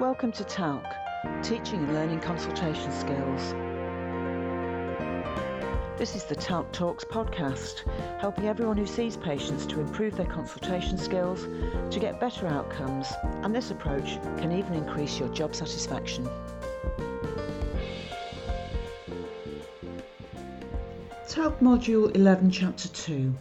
Welcome to TALC, Teaching and Learning Consultation Skills. This is the TALC Talks podcast, helping everyone who sees patients to improve their consultation skills, to get better outcomes, and this approach can even increase your job satisfaction. TALC Module 11, Chapter 2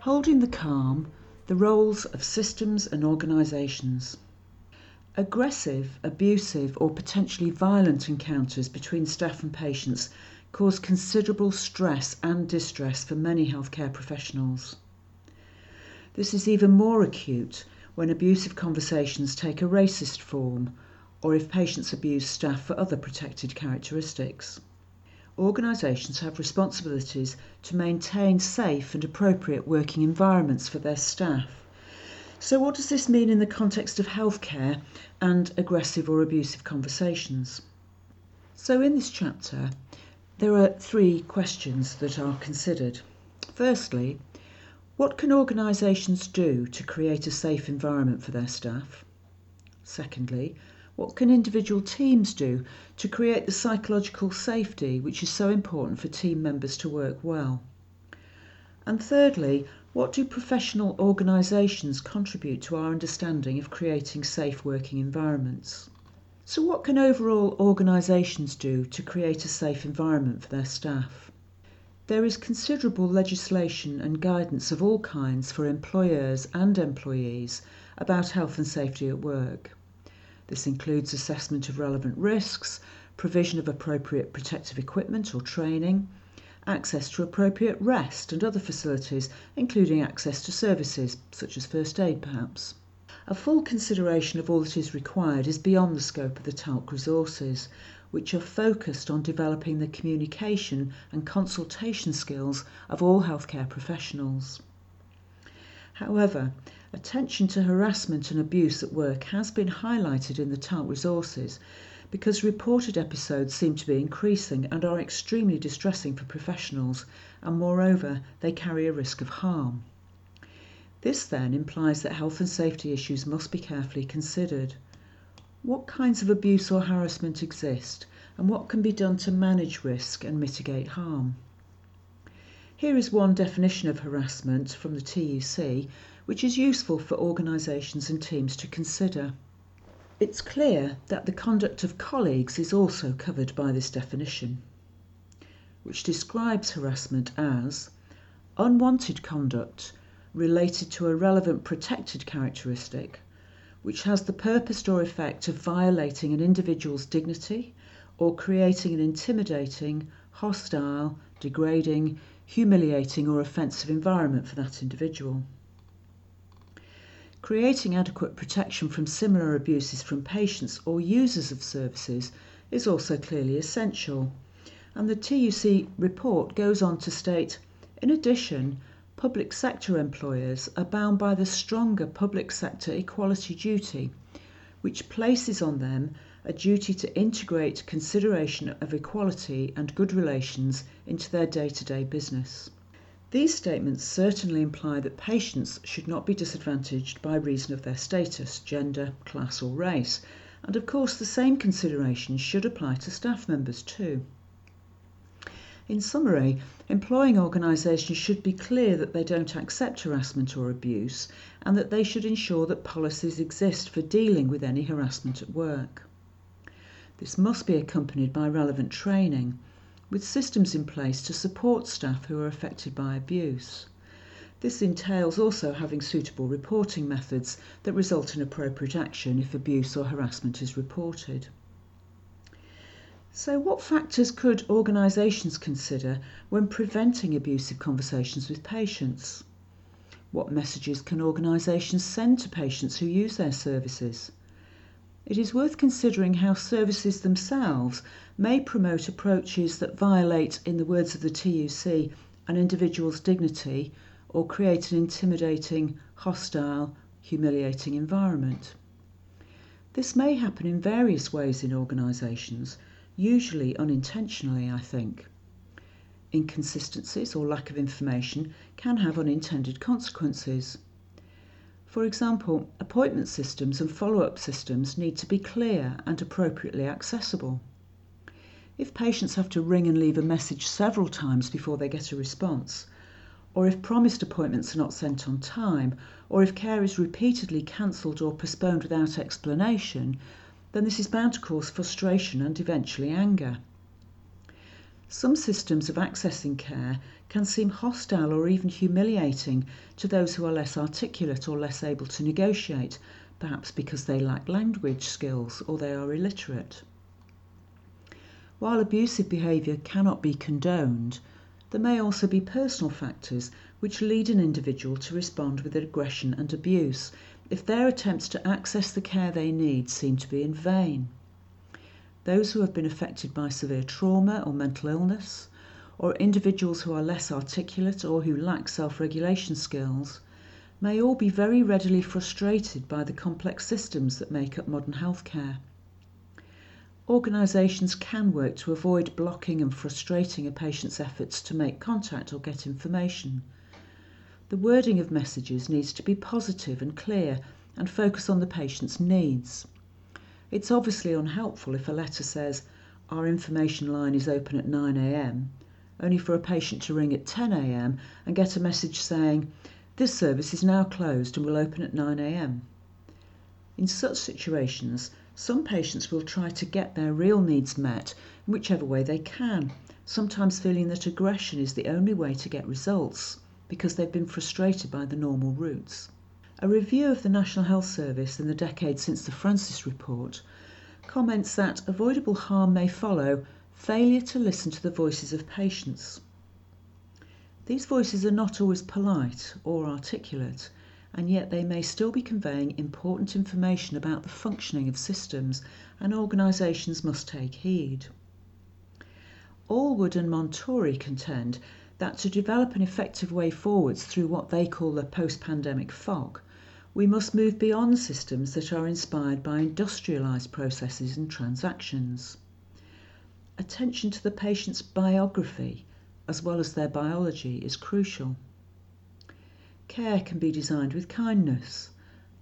Holding the Calm The Roles of Systems and Organisations. Aggressive, abusive, or potentially violent encounters between staff and patients cause considerable stress and distress for many healthcare professionals. This is even more acute when abusive conversations take a racist form or if patients abuse staff for other protected characteristics. Organisations have responsibilities to maintain safe and appropriate working environments for their staff. So, what does this mean in the context of healthcare and aggressive or abusive conversations? So, in this chapter, there are three questions that are considered. Firstly, what can organisations do to create a safe environment for their staff? Secondly, what can individual teams do to create the psychological safety which is so important for team members to work well? And thirdly, what do professional organisations contribute to our understanding of creating safe working environments? So, what can overall organisations do to create a safe environment for their staff? There is considerable legislation and guidance of all kinds for employers and employees about health and safety at work. This includes assessment of relevant risks, provision of appropriate protective equipment or training, access to appropriate rest and other facilities, including access to services such as first aid perhaps. A full consideration of all that is required is beyond the scope of the TALC resources, which are focused on developing the communication and consultation skills of all healthcare professionals. However, attention to harassment and abuse at work has been highlighted in the TALC resources because reported episodes seem to be increasing and are extremely distressing for professionals, and moreover, they carry a risk of harm. This then implies that health and safety issues must be carefully considered. What kinds of abuse or harassment exist, and what can be done to manage risk and mitigate harm? Here is one definition of harassment from the TUC, which is useful for organisations and teams to consider. It's clear that the conduct of colleagues is also covered by this definition, which describes harassment as unwanted conduct related to a relevant protected characteristic which has the purpose or effect of violating an individual's dignity or creating an intimidating, hostile, degrading, humiliating, or offensive environment for that individual. Creating adequate protection from similar abuses from patients or users of services is also clearly essential. And the TUC report goes on to state in addition, public sector employers are bound by the stronger public sector equality duty, which places on them a duty to integrate consideration of equality and good relations into their day to day business. These statements certainly imply that patients should not be disadvantaged by reason of their status, gender, class, or race, and of course the same considerations should apply to staff members too. In summary, employing organisations should be clear that they don't accept harassment or abuse and that they should ensure that policies exist for dealing with any harassment at work. This must be accompanied by relevant training with systems in place to support staff who are affected by abuse. This entails also having suitable reporting methods that result in appropriate action if abuse or harassment is reported. So, what factors could organisations consider when preventing abusive conversations with patients? What messages can organisations send to patients who use their services? It is worth considering how services themselves may promote approaches that violate, in the words of the TUC, an individual's dignity or create an intimidating, hostile, humiliating environment. This may happen in various ways in organisations, usually unintentionally, I think. Inconsistencies or lack of information can have unintended consequences. For example, appointment systems and follow up systems need to be clear and appropriately accessible. If patients have to ring and leave a message several times before they get a response, or if promised appointments are not sent on time, or if care is repeatedly cancelled or postponed without explanation, then this is bound to cause frustration and eventually anger. Some systems of accessing care can seem hostile or even humiliating to those who are less articulate or less able to negotiate, perhaps because they lack language skills or they are illiterate. While abusive behaviour cannot be condoned, there may also be personal factors which lead an individual to respond with aggression and abuse if their attempts to access the care they need seem to be in vain. Those who have been affected by severe trauma or mental illness, or individuals who are less articulate or who lack self regulation skills, may all be very readily frustrated by the complex systems that make up modern healthcare. Organisations can work to avoid blocking and frustrating a patient's efforts to make contact or get information. The wording of messages needs to be positive and clear and focus on the patient's needs. It's obviously unhelpful if a letter says, Our information line is open at 9am, only for a patient to ring at 10am and get a message saying, This service is now closed and will open at 9am. In such situations, some patients will try to get their real needs met in whichever way they can, sometimes feeling that aggression is the only way to get results because they've been frustrated by the normal routes. A review of the National Health Service in the decade since the Francis Report comments that avoidable harm may follow failure to listen to the voices of patients. These voices are not always polite or articulate, and yet they may still be conveying important information about the functioning of systems, and organisations must take heed. Allwood and Montori contend that to develop an effective way forwards through what they call the post pandemic fog, we must move beyond systems that are inspired by industrialised processes and transactions. Attention to the patient's biography as well as their biology is crucial. Care can be designed with kindness,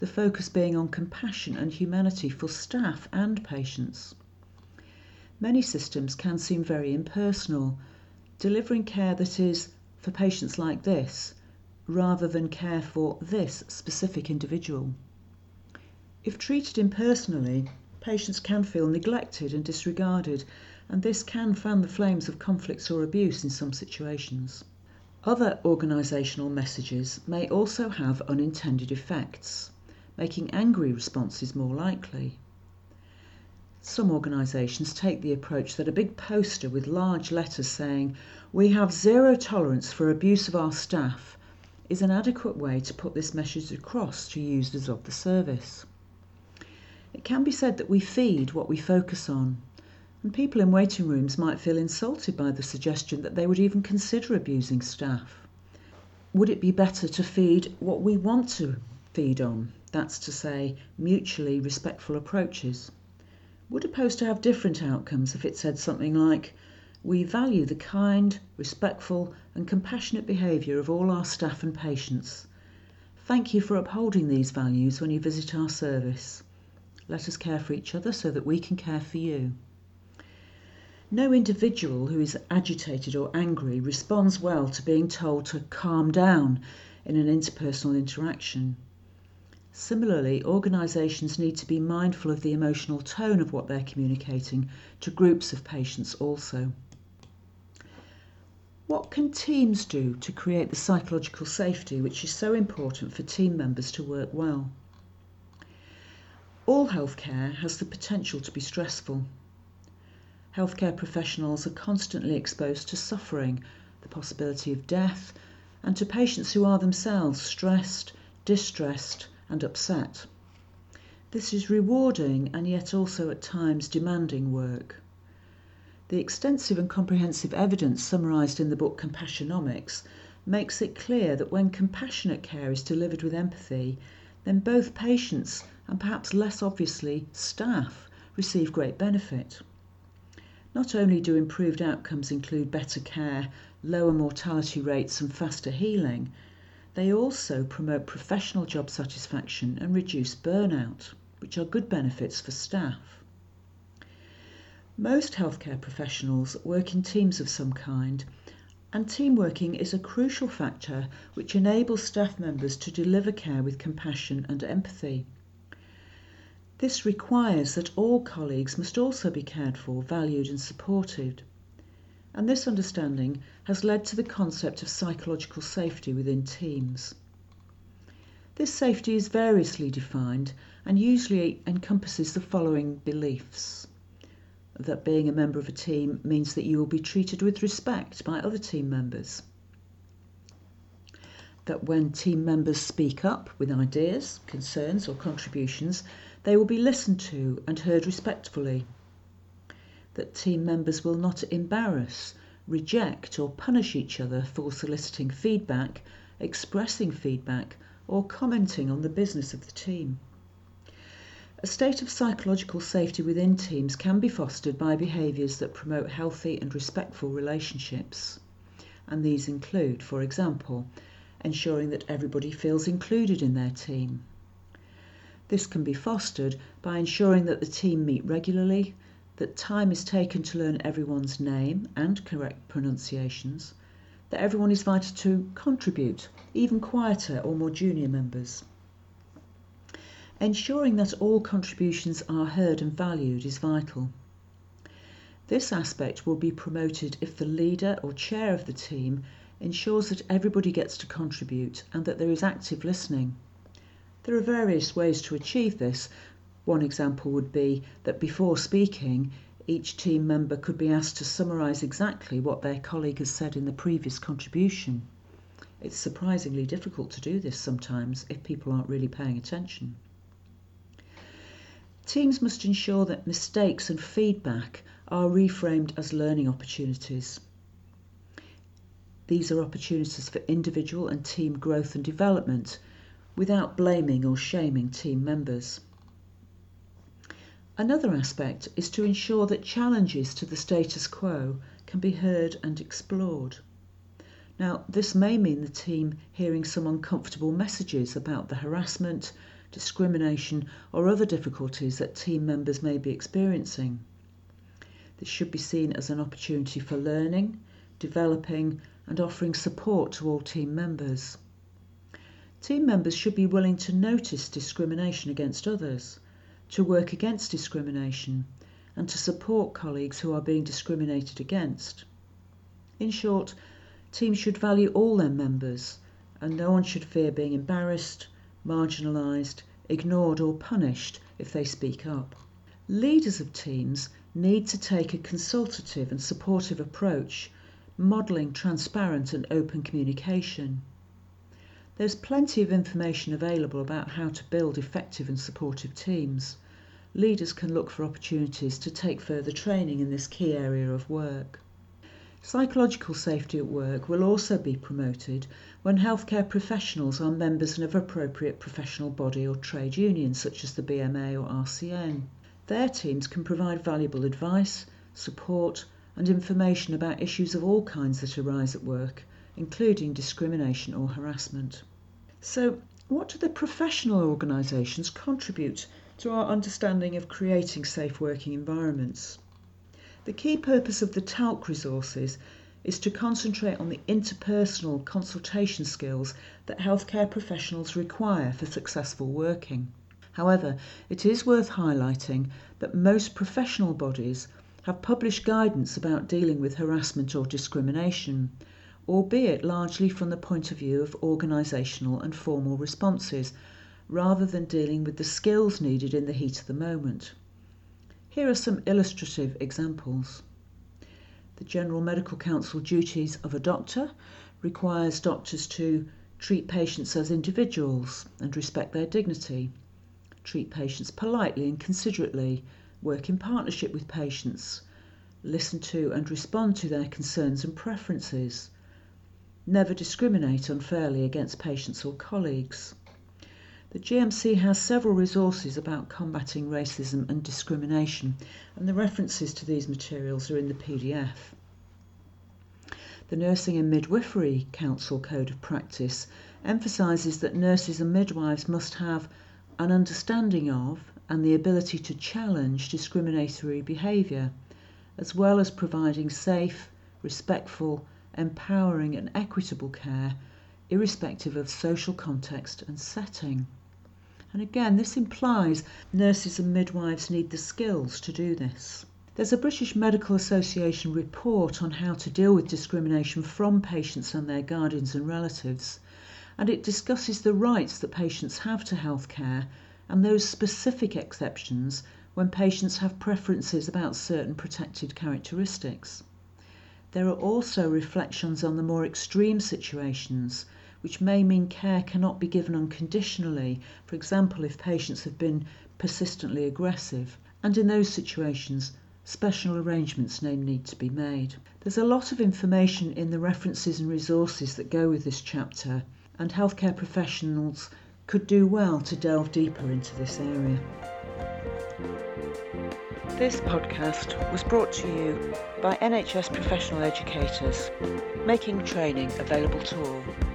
the focus being on compassion and humanity for staff and patients. Many systems can seem very impersonal, delivering care that is, for patients like this, rather than care for this specific individual. If treated impersonally, patients can feel neglected and disregarded, and this can fan the flames of conflicts or abuse in some situations. Other organisational messages may also have unintended effects, making angry responses more likely. Some organisations take the approach that a big poster with large letters saying, We have zero tolerance for abuse of our staff is an adequate way to put this message across to users of the service. It can be said that we feed what we focus on, and people in waiting rooms might feel insulted by the suggestion that they would even consider abusing staff. Would it be better to feed what we want to feed on? That's to say, mutually respectful approaches. Would a poster have different outcomes if it said something like, we value the kind, respectful, and compassionate behaviour of all our staff and patients. Thank you for upholding these values when you visit our service. Let us care for each other so that we can care for you. No individual who is agitated or angry responds well to being told to calm down in an interpersonal interaction. Similarly, organisations need to be mindful of the emotional tone of what they're communicating to groups of patients also. What can teams do to create the psychological safety which is so important for team members to work well? All healthcare has the potential to be stressful. Healthcare professionals are constantly exposed to suffering, the possibility of death, and to patients who are themselves stressed, distressed, and upset. This is rewarding and yet also at times demanding work. The extensive and comprehensive evidence summarised in the book Compassionomics makes it clear that when compassionate care is delivered with empathy, then both patients and perhaps less obviously staff receive great benefit. Not only do improved outcomes include better care, lower mortality rates, and faster healing, They also promote professional job satisfaction and reduce burnout, which are good benefits for staff. Most healthcare professionals work in teams of some kind, and team working is a crucial factor which enables staff members to deliver care with compassion and empathy. This requires that all colleagues must also be cared for, valued, and supported. And this understanding has led to the concept of psychological safety within teams. This safety is variously defined and usually encompasses the following beliefs that being a member of a team means that you will be treated with respect by other team members. That when team members speak up with ideas, concerns, or contributions, they will be listened to and heard respectfully. That team members will not embarrass, reject, or punish each other for soliciting feedback, expressing feedback, or commenting on the business of the team. A state of psychological safety within teams can be fostered by behaviours that promote healthy and respectful relationships. And these include, for example, ensuring that everybody feels included in their team, this can be fostered by ensuring that the team meet regularly, that time is taken to learn everyone's name and correct pronunciations, that everyone is invited to contribute, even quieter or more junior members. Ensuring that all contributions are heard and valued is vital. This aspect will be promoted if the leader or chair of the team ensures that everybody gets to contribute and that there is active listening. There are various ways to achieve this. One example would be that before speaking, each team member could be asked to summarise exactly what their colleague has said in the previous contribution. It's surprisingly difficult to do this sometimes if people aren't really paying attention. Teams must ensure that mistakes and feedback are reframed as learning opportunities. These are opportunities for individual and team growth and development without blaming or shaming team members. Another aspect is to ensure that challenges to the status quo can be heard and explored. Now, this may mean the team hearing some uncomfortable messages about the harassment, discrimination, or other difficulties that team members may be experiencing. This should be seen as an opportunity for learning, developing, and offering support to all team members. Team members should be willing to notice discrimination against others, to work against discrimination, and to support colleagues who are being discriminated against. In short, teams should value all their members, and no one should fear being embarrassed, marginalised, ignored, or punished if they speak up. Leaders of teams need to take a consultative and supportive approach, modelling transparent and open communication. There's plenty of information available about how to build effective and supportive teams. Leaders can look for opportunities to take further training in this key area of work. Psychological safety at work will also be promoted when healthcare professionals are members of appropriate professional body or trade union, such as the BMA or RCN. Their teams can provide valuable advice, support, and information about issues of all kinds that arise at work including discrimination or harassment. So, what do the professional organisations contribute to our understanding of creating safe working environments? The key purpose of the TALC resources is to concentrate on the interpersonal consultation skills that healthcare professionals require for successful working. However, it is worth highlighting that most professional bodies have published guidance about dealing with harassment or discrimination, albeit largely from the point of view of organisational and formal responses, rather than dealing with the skills needed in the heat of the moment. Here are some illustrative examples. The General Medical Council duties of a doctor requires doctors to treat patients as individuals and respect their dignity, treat patients politely and considerately, work in partnership with patients, listen to and respond to their concerns and preferences, never discriminate unfairly against patients or colleagues. The GMC has several resources about combating racism and discrimination, and the references to these materials are in the PDF. The Nursing and Midwifery Council Code of Practice emphasises that nurses and midwives must have an understanding of and the ability to challenge discriminatory behaviour, as well as providing safe, respectful, empowering, and equitable care, irrespective of social context and setting. And again, this implies nurses and midwives need the skills to do this. There's a British Medical Association report on how to deal with discrimination from patients and their guardians and relatives, and it discusses the rights that patients have to healthcare and those specific exceptions when patients have preferences about certain protected characteristics. There are also reflections on the more extreme situations, which may mean care cannot be given unconditionally, for example, if patients have been persistently aggressive, and in those situations, special arrangements may need to be made. There's a lot of information in the references and resources that go with this chapter, and healthcare professionals could do well to delve deeper into this area. This podcast was brought to you by NHS professional educators, making training available to all.